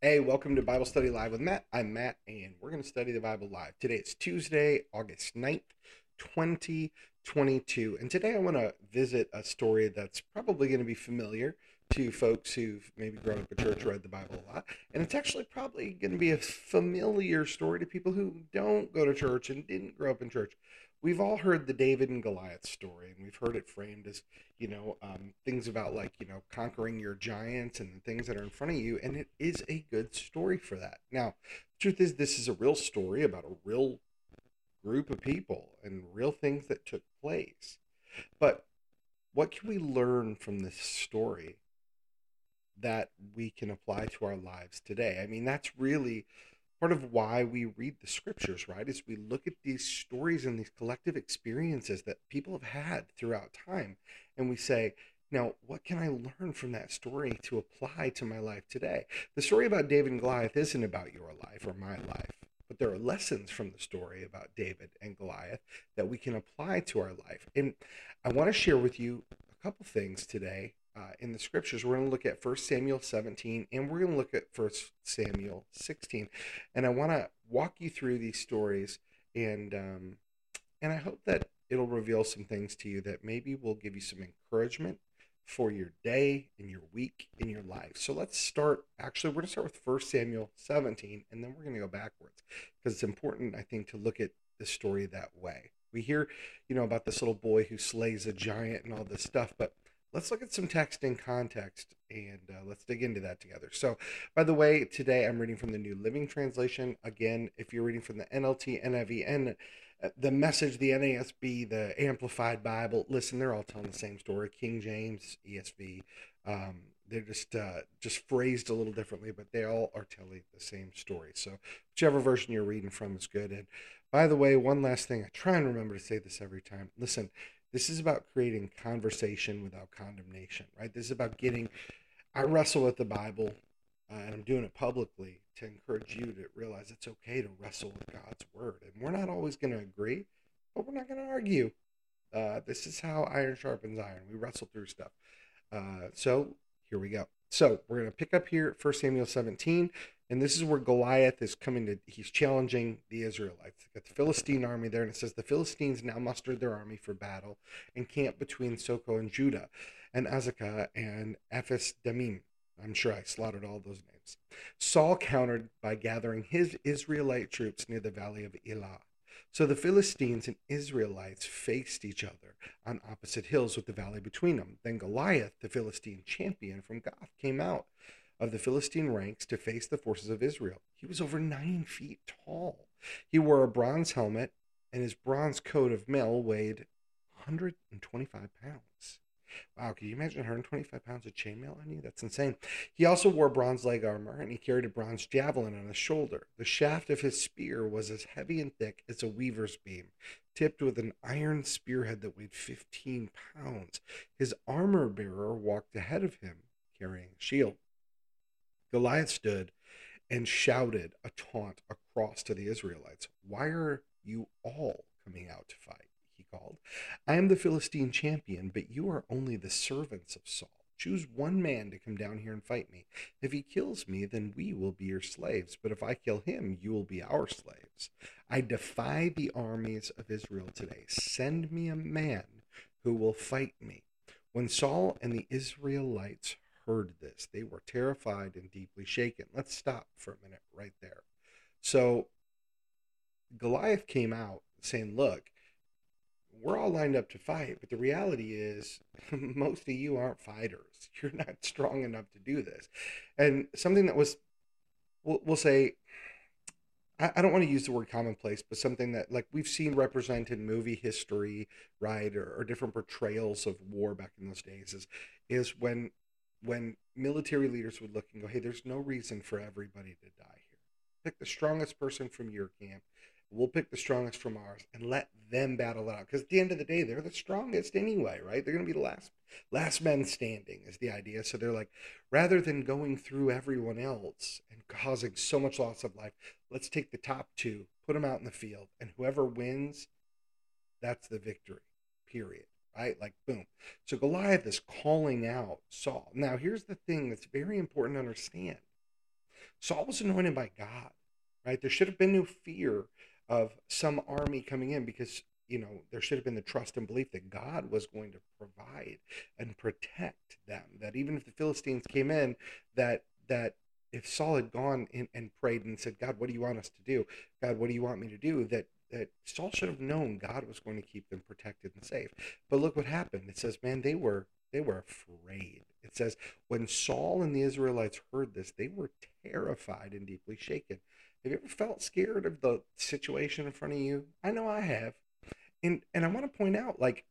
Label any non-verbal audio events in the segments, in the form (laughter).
Hey, welcome to Bible Study Live with Matt. I'm Matt, and we're going to study the Bible live. Today is Tuesday, August 9th, 2022. And today I want to visit a story that's probably going to be familiar to folks who've maybe grown up in church, read the Bible a lot. And it's actually probably going to be a familiar story to people who don't go to church and didn't grow up in church we've all heard the David and Goliath story, and we've heard it framed as, you know, um, things about like, you know, conquering your giants and the things that are in front of you. And it is a good story for that. Now, truth is, this is a real story about a real group of people and real things that took place. But what can we learn from this story that we can apply to our lives today? I mean, that's really part of why we read the scriptures, right? Is we look at these stories and these collective experiences that people have had throughout time, and we say, now, what can I learn from that story to apply to my life today? The story about David and Goliath isn't about your life or my life, but there are lessons from the story about David and Goliath that we can apply to our life. And I want to share with you a couple things today uh, in the scriptures. We're going to look at 1 Samuel 17 and we're going to look at 1 Samuel 16. And I want to walk you through these stories and um, and I hope that it'll reveal some things to you that maybe will give you some encouragement for your day and your week in your life. So let's start. Actually, we're going to start with 1 Samuel 17 and then we're going to go backwards because it's important, I think, to look at the story that way. We hear, you know, about this little boy who slays a giant and all this stuff, but let's look at some text in context and uh, let's dig into that together. So, by the way, today I'm reading from the New Living Translation. Again, if you're reading from the NLT, NIV, and uh, the message, the NASB, the Amplified Bible, listen, they're all telling the same story. King James, ESV, um, they're just uh, just phrased a little differently, but they all are telling the same story. So, whichever version you're reading from is good. And by the way, one last thing, I try and remember to say this every time. Listen, this is about creating conversation without condemnation, right? This is about getting. I wrestle with the Bible, uh, and I'm doing it publicly to encourage you to realize it's okay to wrestle with God's word. And we're not always going to agree, but we're not going to argue. Uh, this is how iron sharpens iron. We wrestle through stuff. Uh, so here we go. So we're going to pick up here at 1 Samuel 17. And this is where Goliath is coming to, he's challenging the Israelites. Got the Philistine army there, and it says the Philistines now mustered their army for battle and camped between Socoh and Judah, and Azekah and Ephes Dammim. I'm sure I slaughtered all those names. Saul countered by gathering his Israelite troops near the valley of Elah. So the Philistines and Israelites faced each other on opposite hills with the valley between them. Then Goliath, the Philistine champion from Gath, came out of the Philistine ranks to face the forces of Israel. He was over nine feet tall. He wore a bronze helmet, and his bronze coat of mail weighed 125 pounds. Wow, can you imagine 125 pounds of chainmail on you? That's insane. He also wore bronze leg armor and he carried a bronze javelin on his shoulder. The shaft of his spear was as heavy and thick as a weaver's beam, tipped with an iron spearhead that weighed 15 pounds. His armor bearer walked ahead of him, carrying a shield. Goliath stood and shouted a taunt across to the Israelites. Why are you all coming out to fight? He called. I am the Philistine champion, but you are only the servants of Saul. Choose one man to come down here and fight me. If he kills me, then we will be your slaves. But if I kill him, you will be our slaves. I defy the armies of Israel today. Send me a man who will fight me. When Saul and the Israelites heard this. They were terrified and deeply shaken. Let's stop for a minute right there. So Goliath came out saying, Look, we're all lined up to fight, but the reality is (laughs) most of you aren't fighters. (laughs) You're not strong enough to do this. And something that was, we'll, we'll say, I, don't want to use the word commonplace, but something that like we've seen represented in movie history, right, or, or different portrayals of war back in those days is is when when military leaders would look and go, hey, there's no reason for everybody to die here. Pick the strongest person from your camp. We'll pick the strongest from ours and let them battle it out. Because at the end of the day, they're the strongest anyway, right? They're going to be the last last men standing is the idea. So they're like, rather than going through everyone else and causing so much loss of life, let's take the top two, put them out in the field, and whoever wins, that's the victory. Period right? Like, boom. So Goliath is calling out Saul. Now, here's the thing that's very important to understand Saul was anointed by God, right? There should have been no fear of some army coming in because you know there should have been the trust and belief that God was going to provide and protect them. That even if the Philistines came in, that that if Saul had gone in and prayed and said, God, what do you want us to do? God, what do you want me to do? That that Saul should have known God was going to keep them protected and safe. But look what happened. It says, man, they were they were afraid. It says, when Saul and the Israelites heard this, they were terrified and deeply shaken. Have you ever felt scared of the situation in front of you? I know I have. And and I want to point out, like,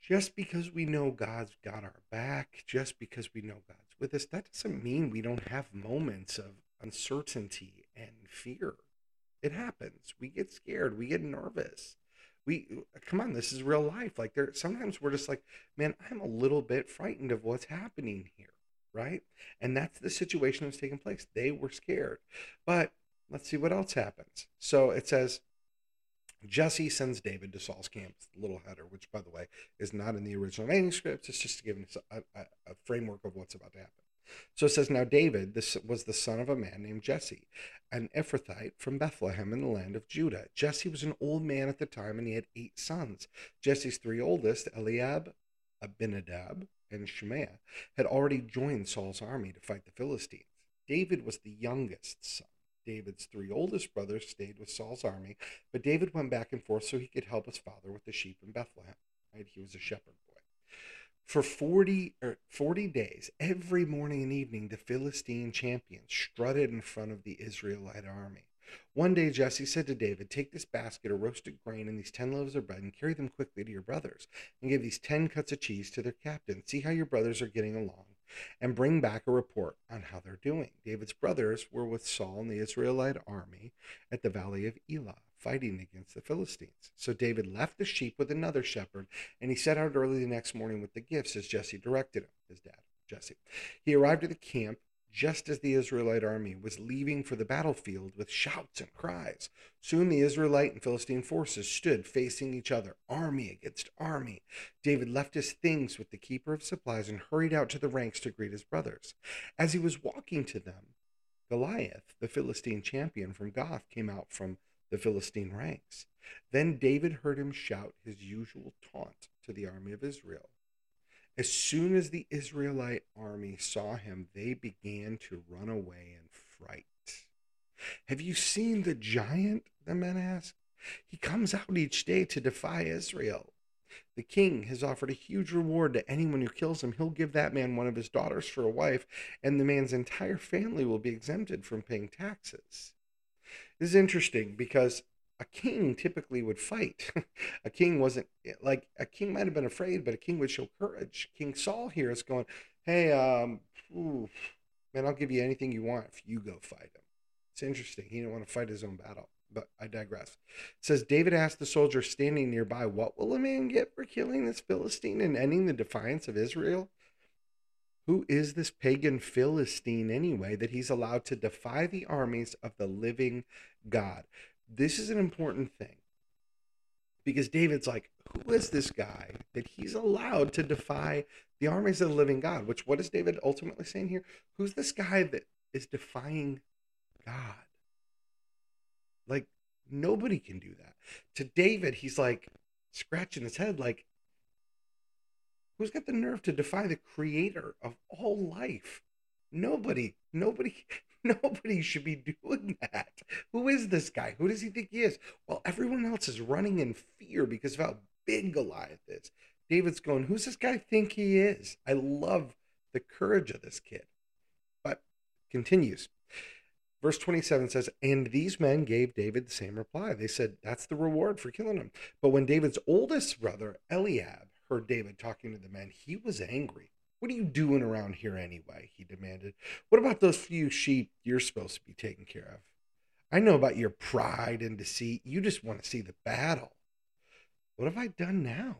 just because we know God's got our back, just because we know God's with us, that doesn't mean we don't have moments of uncertainty and fear. It happens. We get scared. We get nervous. We come on, this is real life. Like there sometimes we're just like, man, I'm a little bit frightened of what's happening here, right? And that's the situation that's taking place. They were scared. But let's see what else happens. So it says Jesse sends David to Saul's camp, little header, which, by the way, is not in the original manuscript. It's just to give us a, a, a, framework of what's about to happen. So it says, Now David this was the son of a man named Jesse, an Ephrathite from Bethlehem in the land of Judah. Jesse was an old man at the time, and he had eight sons. Jesse's three oldest, Eliab, Abinadab, and Shimea, had already joined Saul's army to fight the Philistines. David was the youngest son. David's three oldest brothers stayed with Saul's army, but David went back and forth so he could help his father with the sheep in Bethlehem. Right? He was a shepherd. For 40, or er, 40 days, every morning and evening, the Philistine champions strutted in front of the Israelite army. One day Jesse said to David, Take this basket of roasted grain and these ten loaves of bread and carry them quickly to your brothers, and give these ten cuts of cheese to their captain. See how your brothers are getting along and bring back a report on how they're doing. David's brothers were with Saul and the Israelite army at the valley of Elah, fighting against the Philistines. So David left the sheep with another shepherd, and he set out early the next morning with the gifts as Jesse directed him, his dad, Jesse. He arrived at the camp just as the Israelite army was leaving for the battlefield with shouts and cries. Soon the Israelite and Philistine forces stood facing each other, army against army. David left his things with the keeper of supplies and hurried out to the ranks to greet his brothers. As he was walking to them, Goliath, the Philistine champion from Gath, came out from the Philistine ranks. Then David heard him shout his usual taunt to the army of Israel. As soon as the Israelite army saw him, they began to run away in fright. Have you seen the giant? The men asked. He comes out each day to defy Israel. The king has offered a huge reward to anyone who kills him. He'll give that man one of his daughters for a wife, and the man's entire family will be exempted from paying taxes. This is interesting because a king typically would fight. (laughs) a king wasn't like a king might have been afraid, but a king would show courage. King Saul here is going, "Hey, um, ooh, man, I'll give you anything you want if you go fight him." It's interesting. He didn't want to fight his own battle, but I digress. It says David asked the soldier standing nearby, "What will a man get for killing this Philistine and ending the defiance of Israel?" Who is this pagan Philistine anyway that he's allowed to defy the armies of the living God? this is an important thing because David's like, who is this guy that he's allowed to defy the armies of the living God? Which, what is David ultimately saying here? Who's this guy that is defying God? Like, nobody can do that. To David, he's like scratching his head, like, who's got the nerve to defy the creator of all life? Nobody, nobody, (laughs) Nobody should be doing that. Who is this guy? Who does he think he is? Well, everyone else is running in fear because of how big Goliath is. David's going, Who's this guy think he is? I love the courage of this kid. But continues. Verse 27 says, And these men gave David the same reply. They said, That's the reward for killing him. But when David's oldest brother, Eliab, heard David talking to the men, he was angry. What are you doing around here anyway? He demanded. What about those few sheep you're supposed to be taking care of? I know about your pride and deceit. You just want to see the battle. What have I done now?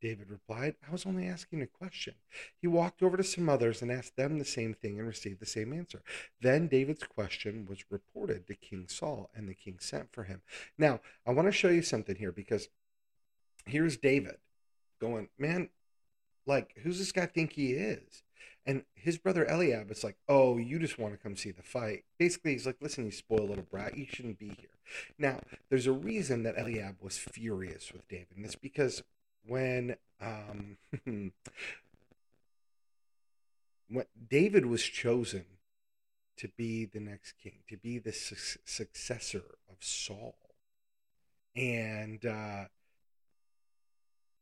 David replied. I was only asking a question. He walked over to some others and asked them the same thing and received the same answer. Then David's question was reported to King Saul, and the king sent for him. Now, I want to show you something here because here's David going, Man, like, who's this guy think he is? And his brother Eliab is like, oh, you just want to come see the fight. Basically, he's like, listen, you spoiled little brat, you shouldn't be here. Now, there's a reason that Eliab was furious with David, and it's because when um, (laughs) when David was chosen to be the next king, to be the su- successor of Saul, and uh,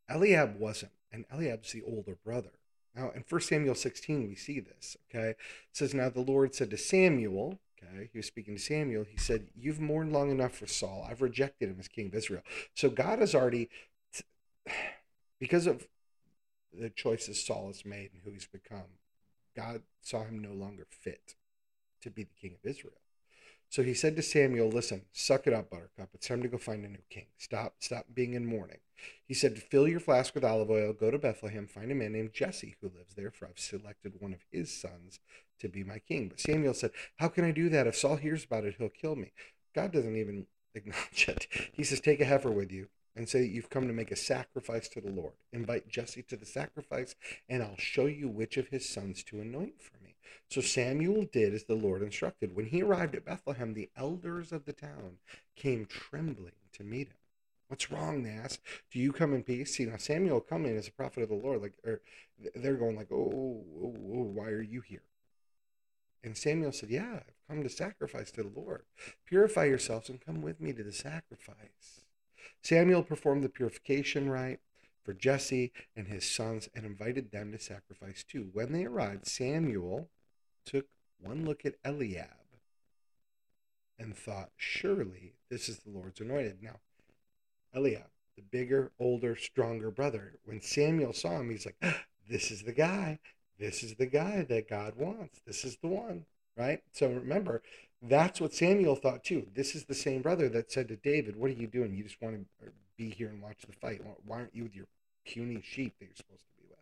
Eliab wasn't, and Eliab's the older brother. Now, in 1 Samuel 16, we see this, okay? It says, Now the Lord said to Samuel, okay, he was speaking to Samuel, he said, You've mourned long enough for Saul. I've rejected him as king of Israel. So God has already, (sighs) because of the choices Saul has made and who he's become, God saw him no longer fit to be the king of Israel. So he said to Samuel, Listen, suck it up, Buttercup. It's time to go find a new king. Stop, stop being in mourning. He said, Fill your flask with olive oil, go to Bethlehem, find a man named Jesse who lives there, for I've selected one of his sons to be my king. But Samuel said, How can I do that? If Saul hears about it, he'll kill me. God doesn't even (laughs) acknowledge it. He says, Take a heifer with you and say that you've come to make a sacrifice to the Lord. Invite Jesse to the sacrifice, and I'll show you which of his sons to anoint for me. So Samuel did as the Lord instructed. When he arrived at Bethlehem, the elders of the town came trembling to meet him. What's wrong? They asked. Do you come in peace? See now Samuel come in as a prophet of the Lord, like er, or they're going like, oh, oh, oh, why are you here? And Samuel said, Yeah, I've come to sacrifice to the Lord. Purify yourselves and come with me to the sacrifice. Samuel performed the purification rite for Jesse and his sons and invited them to sacrifice too. When they arrived, Samuel took one look at Eliab and thought, Surely this is the Lord's anointed. Now, Eliab, the bigger, older, stronger brother, when Samuel saw him, he's like, ah, This is the guy. This is the guy that God wants. This is the one, right? So remember, that's what Samuel thought too. This is the same brother that said to David, What are you doing? You just want to be here and watch the fight. Why aren't you with your puny sheep that you're supposed to be with?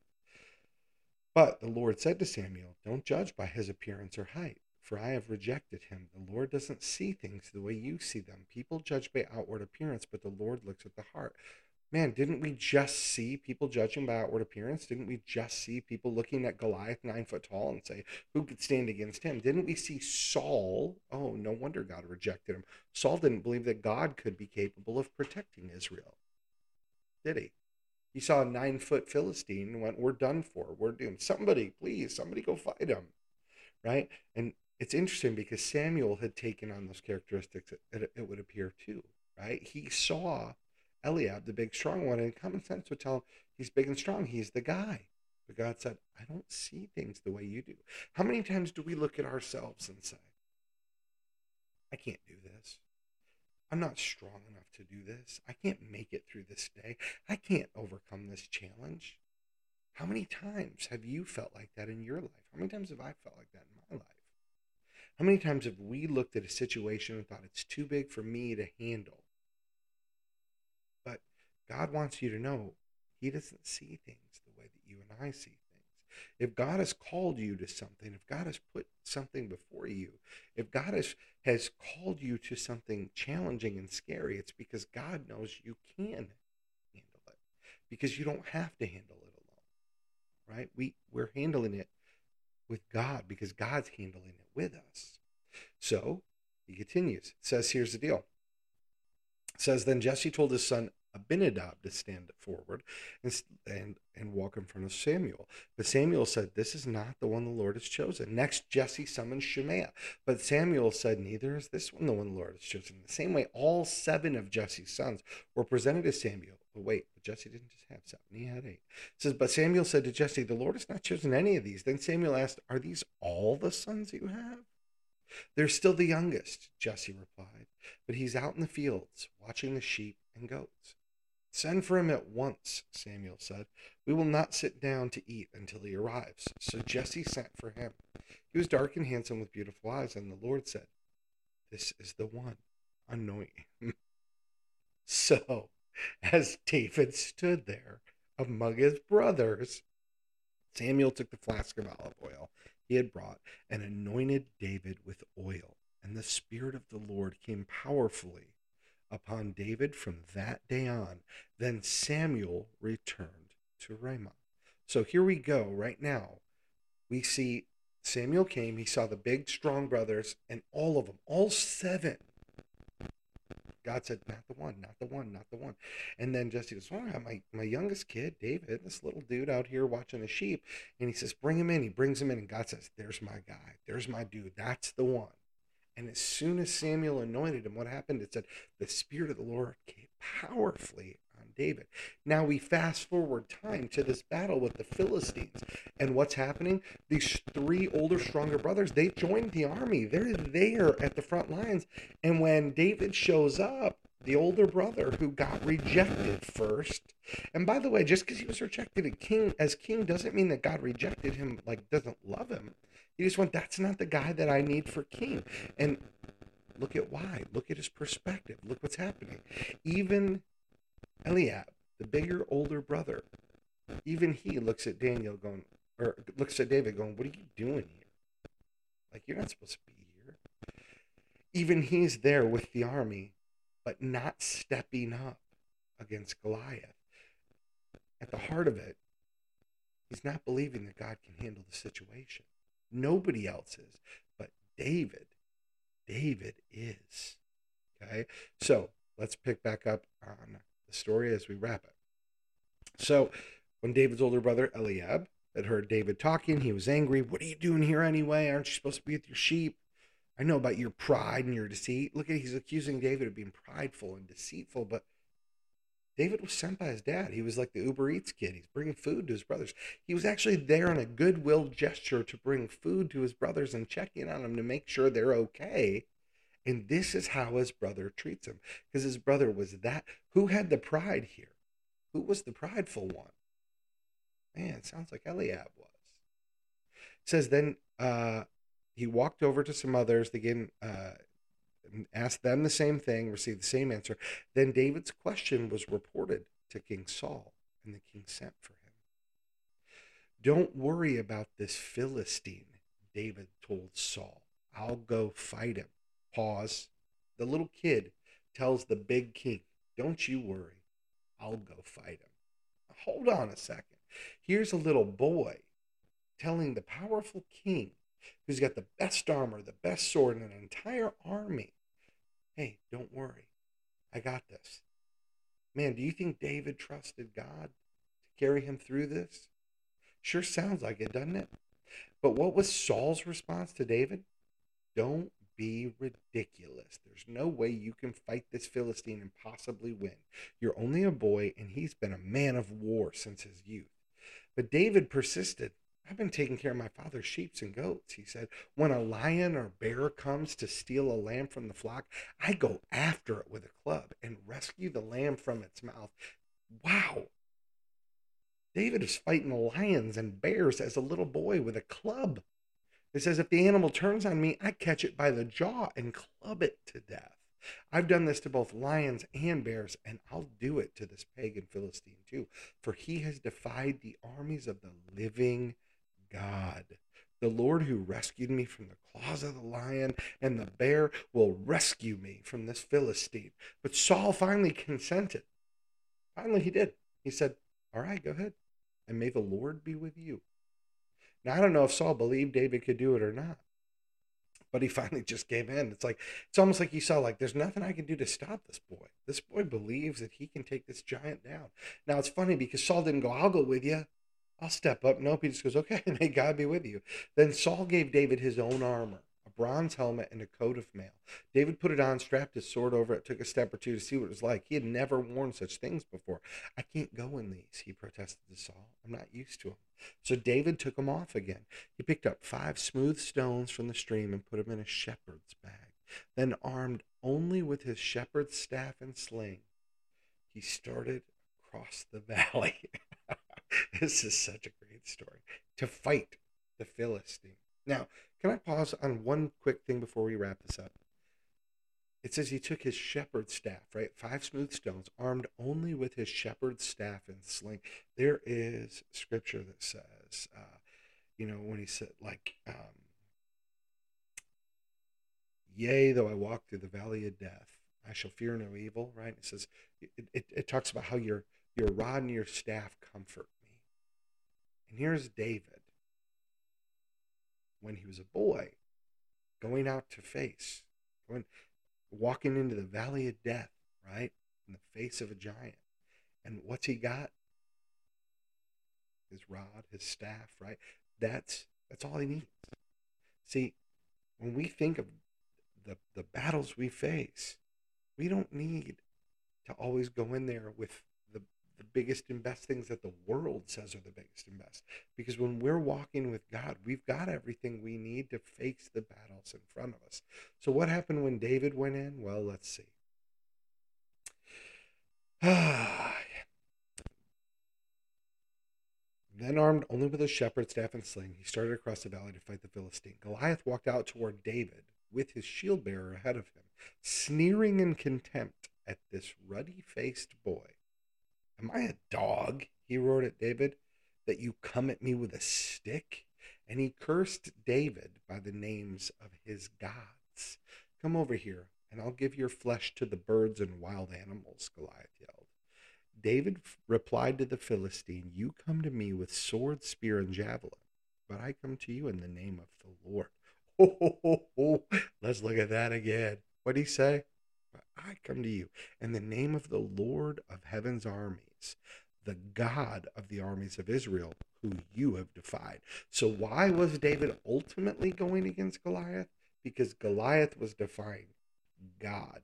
But the Lord said to Samuel, Don't judge by his appearance or height, for I have rejected him. The Lord doesn't see things the way you see them. People judge by outward appearance, but the Lord looks at the heart man, didn't we just see people judging by outward appearance? Didn't we just see people looking at Goliath nine foot tall and say, who could stand against him? Didn't we see Saul? Oh, no wonder God rejected him. Saul didn't believe that God could be capable of protecting Israel, did he? He saw a nine foot Philistine and went, We're done for. We're doomed. Somebody, please, somebody go fight him. Right? And it's interesting because Samuel had taken on those characteristics, it, it would appear too. Right? He saw Eliab, the big strong one, and common sense would tell him he's big and strong. He's the guy. But God said, I don't see things the way you do. How many times do we look at ourselves and say, I can't do this? I'm not strong enough to do this. I can't make it through this day. I can't overcome this challenge. How many times have you felt like that in your life? How many times have I felt like that in my life? How many times have we looked at a situation and thought it's too big for me to handle? But God wants you to know He doesn't see things the way that you and I see. If God has called you to something, if God has put something before you, if God has, has called you to something challenging and scary, it's because God knows you can handle it. Because you don't have to handle it alone. Right? We we're handling it with God because God's handling it with us. So he continues. It says, here's the deal. It says, then Jesse told his son Abinadab to stand forward and, and, and walk in front of Samuel. But Samuel said, This is not the one the Lord has chosen. Next, Jesse summoned Shimea. But Samuel said, Neither is this one the one the Lord has chosen. The same way, all seven of Jesse's sons were presented to Samuel. But wait, but Jesse didn't just have seven, he had eight. It says, But Samuel said to Jesse, The Lord has not chosen any of these. Then Samuel asked, Are these all the sons you have? They're still the youngest, Jesse replied, but he's out in the fields watching the sheep and goats. Send for him at once, Samuel said. We will not sit down to eat until he arrives. So Jesse sent for him. He was dark and handsome with beautiful eyes, and the Lord said, This is the one. Anoint him. (laughs) so, as David stood there among his brothers, Samuel took the flask of olive oil he had brought and anointed David with oil. And the Spirit of the Lord came powerfully upon David from that day on. Then Samuel returned to Ramah. So here we go right now. we see Samuel came, he saw the big, strong brothers, and all of them, all seven. God said, Not the one, not the one, not the one. And then Jesse goes, Well, my, my youngest kid, David, this little dude out here watching the sheep. And he says, Bring him in. He brings him in, and God says, There's my guy. There's my dude. That's the one. And as soon as Samuel anointed him, what happened? It said, The Spirit of the Lord came powerfully on David. Now we fast forward time to this battle with the Philistines. And what's happening? These three older, stronger brothers, they joined the army. They're there at the front lines. And when David shows up, the older brother who got rejected first. And by the way, just because he was rejected as king, as king doesn't mean that God rejected him, like doesn't love him. He just went, that's not the guy that I need for king. And look at why. Look at his perspective. Look what's happening. Even Eliab, the bigger, older brother, even he looks at Daniel going, or looks at David going, What are you doing here? Like, you're not supposed to be here. Even he's there with the army, but not stepping up against Goliath. At the heart of it, he's not believing that God can handle the situation. Nobody else is, but David, David is. Okay, so let's pick back up on the story as we wrap it. So, when David's older brother Eliab had heard David talking, he was angry. What are you doing here anyway? Aren't you supposed to be with your sheep? I know about your pride and your deceit. Look at he's accusing David of being prideful and deceitful, but David was sent by his dad. He was like the Uber Eats kid. He's bringing food to his brothers. He was actually there in a goodwill gesture to bring food to his brothers and check in on them to make sure they're okay. And this is how his brother treats him because his brother was that. Who had the pride here? Who was the prideful one? Man, it sounds like Eliab was. It says then uh, he walked over to some others. Again, uh, asked them the same thing, received the same answer. Then David's question was reported to King Saul, and the king sent for him. Don't worry about this Philistine, David told Saul. I'll go fight him. Pause. The little kid tells the big king, Don't you worry. I'll go fight him. Hold on a second. Here's a little boy telling the powerful king who's got the best armor, the best sword, and an entire army hey, don't worry. I got this. Man, do you think David trusted God to carry him through this? Sure sounds like it, doesn't it? But what was Saul's response to David? Don't be ridiculous. There's no way you can fight this Philistine and possibly win. You're only a boy, and he's been a man of war since his youth. But David persisted. I've been taking care of my father's sheep and goats, he said. When a lion or bear comes to steal a lamb from the flock, I go after it with a club and rescue the lamb from its mouth. Wow. David is fighting lions and bears as a little boy with a club. It says, if the animal turns on me, I catch it by the jaw and club it to death. I've done this to both lions and bears, and I'll do it to this pagan Philistine too, for he has defied the armies of the living God. The Lord who rescued me from the claws of the lion and the bear will rescue me from this Philistine. But Saul finally consented. Finally, he did. He said, All right, go ahead, and may the Lord be with you. Now, I don't know if Saul believed David could do it or not, but he (laughs) finally just gave in. It's like, it's almost like he saw, like, there's nothing I can do to stop this boy. This boy believes that he can take this giant down. Now, it's funny because Saul didn't go, I'll go with you. I'll step up. Nope. He just goes, okay, (laughs) may God be with you. Then Saul gave David his own armor, a bronze helmet, and a coat of mail. David put it on, strapped his sword over it, took a step or two to see what it was like. He had never worn such things before. I can't go in these, he protested to Saul. I'm not used to them. So David took them off again. He picked up five smooth stones from the stream and put them in a shepherd's bag. Then, armed only with his shepherd's staff and sling, he started across the (laughs) valley. (laughs) this is such a great story to fight the Philistine. Now, can I pause on one quick thing before we wrap this up? It says he took his shepherd's staff, right? Five smooth stones, armed only with his shepherd's staff and sling. There is scripture that says, uh, you know, when he said, like, um, Yea, though I walk through the valley of death, I shall fear no evil, right? It says, it, it, it talks about how your, your rod and your staff comfort and here's David. when he was a boy, going out to face, going, walking into the valley of death, right? In the face of a giant. And what's he got? His rod, his staff, right? That's that's all he needs. See, when we think of the, the battles we face, we don't need to always go in there with the, biggest and best things that the world says are the biggest and best. Because when we're walking with God, we've got everything we need to face the battles in front of us. So, what happened when David went in? Well, let's see. (sighs) Then, armed only with a shepherd's staff and sling, he started across the valley to fight the Philistine. Goliath walked out toward David with his shield bearer ahead of him, sneering in contempt at this ruddy faced boy. Am I a dog? he roared at David, that you come at me with a stick? And he cursed David by the names of his gods. Come over here, and I'll give your flesh to the birds and wild animals, Goliath yelled. David replied to the Philistine, You come to me with sword, spear, and javelin, but I come to you in the name of the Lord. Oh, oh, oh, oh. Let's look at that again. What did he say? I come to you in the name of the Lord of heaven's armies, the God of the armies of Israel, who you have defied. So, why was David ultimately going against Goliath? Because Goliath was defying God.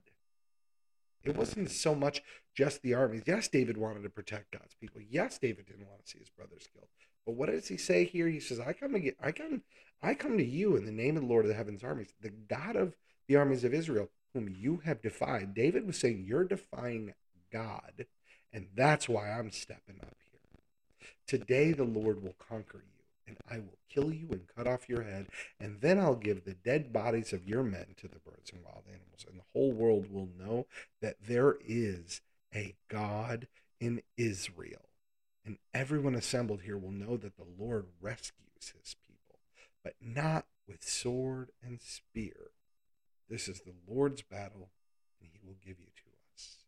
It wasn't so much just the armies. Yes, David wanted to protect God's people. Yes, David didn't want to see his brothers killed. But what does he say here? He says, "I come to get, I come, I come to you in the name of the Lord of the heavens armies, the God of the armies of Israel, whom you have defied." David was saying, "You're defying God, and that's why I'm stepping up here. Today, the Lord will conquer you." and I will kill you and cut off your head, and then I'll give the dead bodies of your men to the birds and wild animals, and the whole world will know that there is a God in Israel. And everyone assembled here will know that the Lord rescues his people, but not with sword and spear. This is the Lord's battle, and he will give you to us.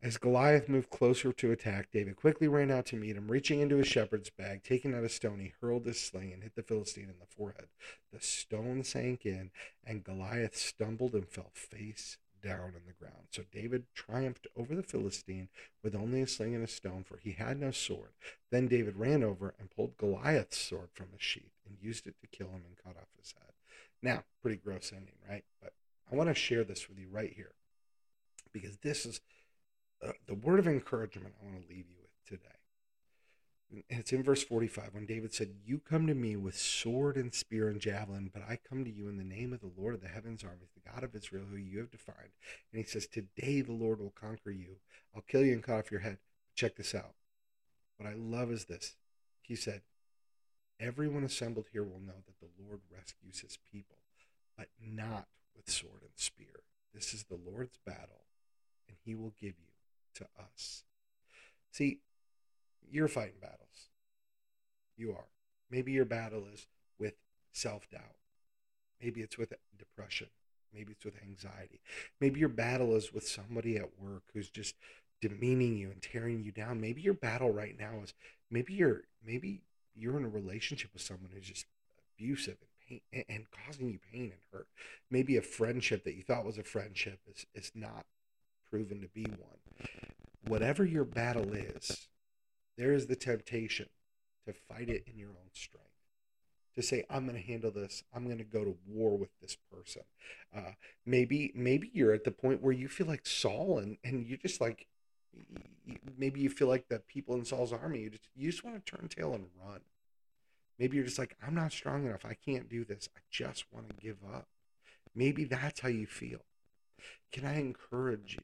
as Goliath moved closer to attack, David quickly ran out to meet him. Reaching into his shepherd's bag, taking out a stone, he hurled his sling and hit the Philistine in the forehead. The stone sank in, and Goliath stumbled and fell face down on the ground. So David triumphed over the Philistine with only a sling and a stone, for he had no sword. Then David ran over and pulled Goliath's sword from his sheath and used it to kill him and cut off his head. Now, pretty gross ending, right? But I want to share this with you right here because this is uh, the word of encouragement I want to leave you with today. And it's in verse 45 when David said, You come to me with sword and spear and javelin, but I come to you in the name of the Lord of the heavens armies, the God of Israel, who you have defied. And he says, Today the Lord will conquer you. I'll kill you and cut off your head. Check this out. What I love is this. He said, Everyone assembled here will know that the Lord rescues his people, but not with sword and spear. This is the Lord's battle, and he will give you to us. See, you're fighting battles. You are. Maybe your battle is with self doubt. Maybe it's with depression. Maybe it's with anxiety. Maybe your battle is with somebody at work who's just demeaning you and tearing you down. Maybe your battle right now is maybe you're maybe you're in a relationship with someone who's just abusive and pain and causing you pain and hurt. Maybe a friendship that you thought was a friendship is, is not proven to be one. Whatever your battle is, there is the temptation to fight it in your own strength. To say, I'm going to handle this. I'm going to go to war with this person. Uh, maybe, maybe you're at the point where you feel like Saul, and and you just like, maybe you feel like the people in Saul's army. You just you just want to turn tail and run. Maybe you're just like, I'm not strong enough. I can't do this. I just want to give up. Maybe that's how you feel. Can I encourage you?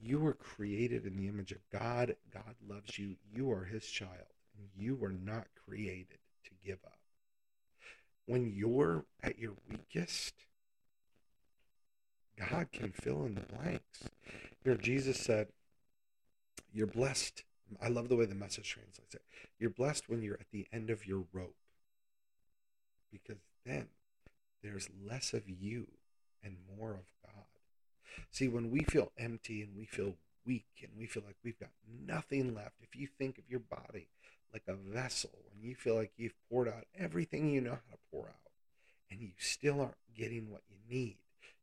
You were created in the image of God. God loves you. You are his child. You were not created to give up. When you're at your weakest, God can fill in the blanks. Know, Jesus said, You're blessed. I love the way the message translates it. You're blessed when you're at the end of your rope. Because then there's less of you and more of God. See, when we feel empty and we feel weak and we feel like we've got nothing left, if you think of your body like a vessel, when you feel like you've poured out everything you know how to pour out, and you still aren't getting what you need,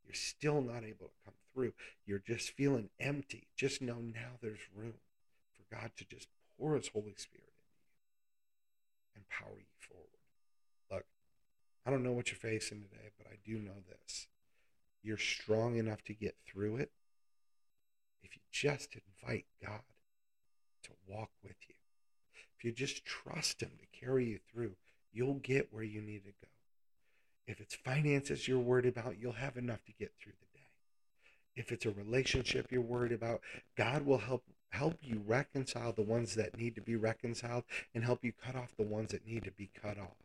you're still not able to come through, you're just feeling empty, just know now there's room for God to just pour His Holy Spirit into you and power you forward. Look, I don't know what you're facing today, but I do know this. You're strong enough to get through it if you just invite God to walk with you. If you just trust Him to carry you through, you'll get where you need to go. If it's finances you're worried about, you'll have enough to get through the day. If it's a relationship you're worried about, God will help help you reconcile the ones that need to be reconciled and help you cut off the ones that need to be cut off.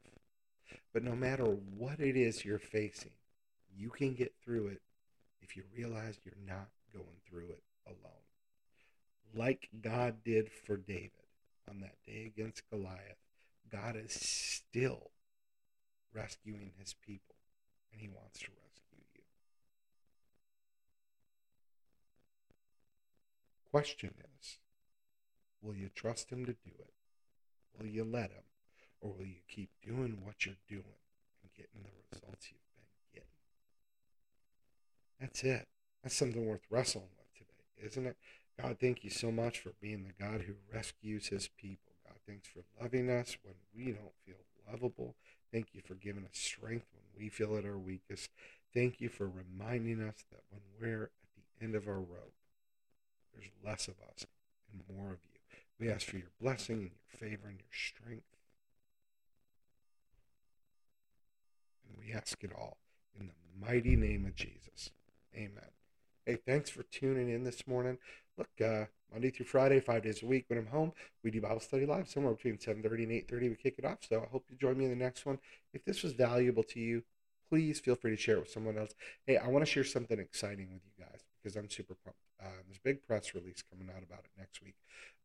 But no matter what it is you're facing, you can get through it if you realize you're not going through it alone. Like God did for David on that day against Goliath, God is still rescuing his people, and he wants to rescue you. Question is will you trust him to do it? Will you let him? Or will you keep doing what you're doing and getting the results you've been getting? That's it. That's something worth wrestling with today, isn't it? God, thank you so much for being the God who rescues his people. God, thanks for loving us when we don't feel lovable. Thank you for giving us strength when we feel at our weakest. Thank you for reminding us that when we're at the end of our rope, there's less of us and more of you. We ask for your blessing and your favor and your strength. And we ask it all in the mighty name of Jesus. Amen. Hey, thanks for tuning in this morning. Look, uh, Monday through Friday, five days a week. When I'm home, we do Bible study live somewhere between 7:30 and 8:30. We kick it off. So I hope you join me in the next one. If this was valuable to you, please feel free to share it with someone else. Hey, I want to share something exciting with you guys because I'm super pumped. Uh, there's a big press release coming out about it next week.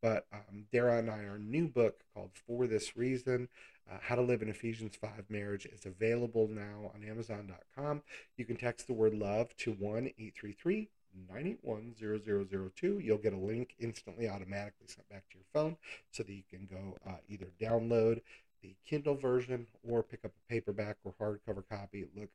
But um, Dara and I, our new book called For This Reason, uh, How to Live in Ephesians 5 Marriage, is available now on Amazon.com. You can text the word love to 1 833 9810002. You'll get a link instantly, automatically sent back to your phone so that you can go uh, either download the Kindle version or pick up a paperback or hardcover copy. Look,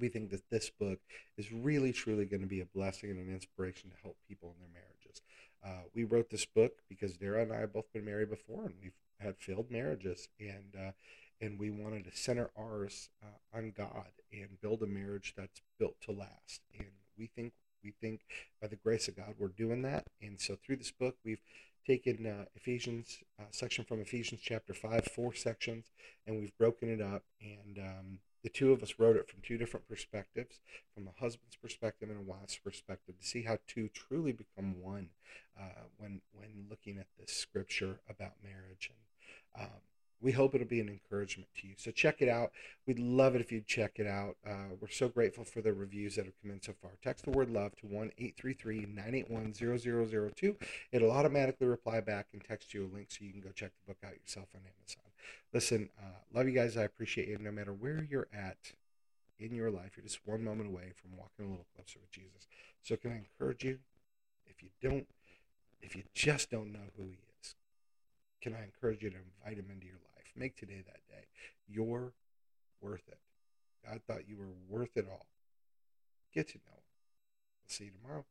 we think that this book is really, truly going to be a blessing and an inspiration to help people in their marriages. Uh, we wrote this book because Dara and I have both been married before, and we've had failed marriages, and uh, and we wanted to center ours uh, on God and build a marriage that's built to last. And we think we think by the grace of God we're doing that. And so through this book, we've taken uh, Ephesians uh, section from Ephesians chapter five, four sections, and we've broken it up. And um, the two of us wrote it from two different perspectives, from a husband's perspective and a wife's perspective, to see how two truly become one uh, when when looking at this scripture about marriage. And um, we hope it'll be an encouragement to you. So check it out. We'd love it if you'd check it out. Uh, we're so grateful for the reviews that have come in so far. Text the word love to 1 833 981 0002. It'll automatically reply back and text you a link so you can go check the book out yourself on Amazon. Listen, uh, love you guys. I appreciate you. No matter where you're at in your life, you're just one moment away from walking a little closer with Jesus. So can I encourage you? If you don't, if you just don't know who he is, can I encourage you to invite him into your life? Make today that day. You're worth it. God thought you were worth it all. Get to know him. We'll see you tomorrow.